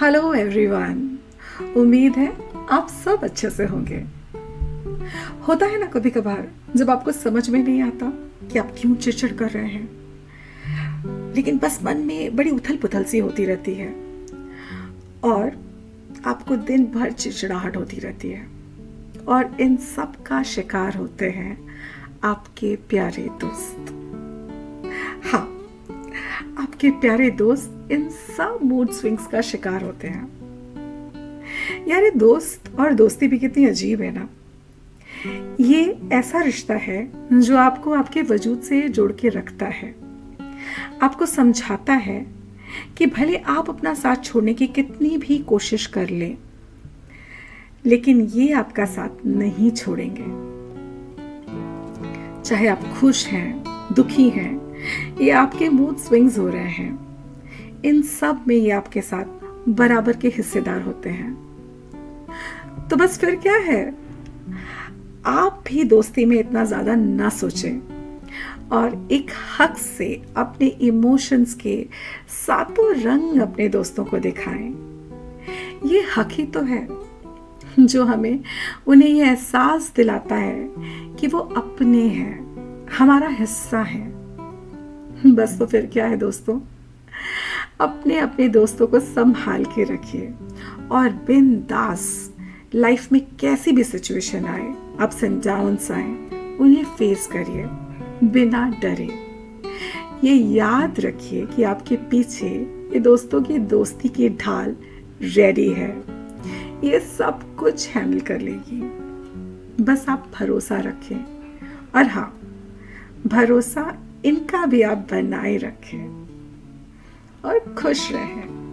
Hello everyone उम्मीद है आप सब अच्छे से होंगे। होता है ना कभी कभार जब आपको समझ में नहीं आता कि आप क्यों चिड़चिड़ कर रहे हैं। लेकिन बस मन में बड़ी उथल पुथल सी होती रहती है। और आपको दिन भर चिड़चिड़ाहट होती रहती है। और इन सब का शिकार होते हैं आपके प्यारे दोस्त। हाँ आपके प्यारे दोस्त इन सब मूड स्विंग्स का शिकार होते हैं। यार ये दोस्त और दोस्ती भी कितनी अजीब है ना। ये ऐसा रिश्ता है जो आपको आपके वजूद से जोड़ के रखता है। आपको समझाता है कि भले आप अपना साथ छोड़ने की कितनी भी कोशिश कर लें, लेकिन ये आपका साथ नहीं छोड़ेंगे। चाहे आप खुश हैं, दुखी हैं, ये आपके मूड स्विंग्स हो रहे हैं। इन सब में ये आपके साथ बराबर के हिस्सेदार होते हैं। तो बस फिर क्या है? आप भी दोस्ती में इतना ज़्यादा ना सोचें और एक हक से अपने इमोशंस के सातों रंग अपने दोस्तों को दिखाएँ। ये हक ही तो है जो हमें उन्हें यह एहसास दिलाता है कि वो अपने हैं, हमारा हिस्सा है। बस तो फिर क्या है दोस्तों? अपने अपने दोस्तों को संभाल के रखिए। और बिन दास, लाइफ में कैसी भी सिचुएशन आए, अप्स एंड डाउन्स आए, उन्हें फेस करिए, बिना डरे। ये याद रखिए कि आपके पीछे ये दोस्तों की दोस्ती की ढाल रेडी है। ये सब कुछ हैंडल कर लेगी। बस आप भरोसा रखें और हाँ भरोसा इनका भी आप बनाए रखें और खुश रहें।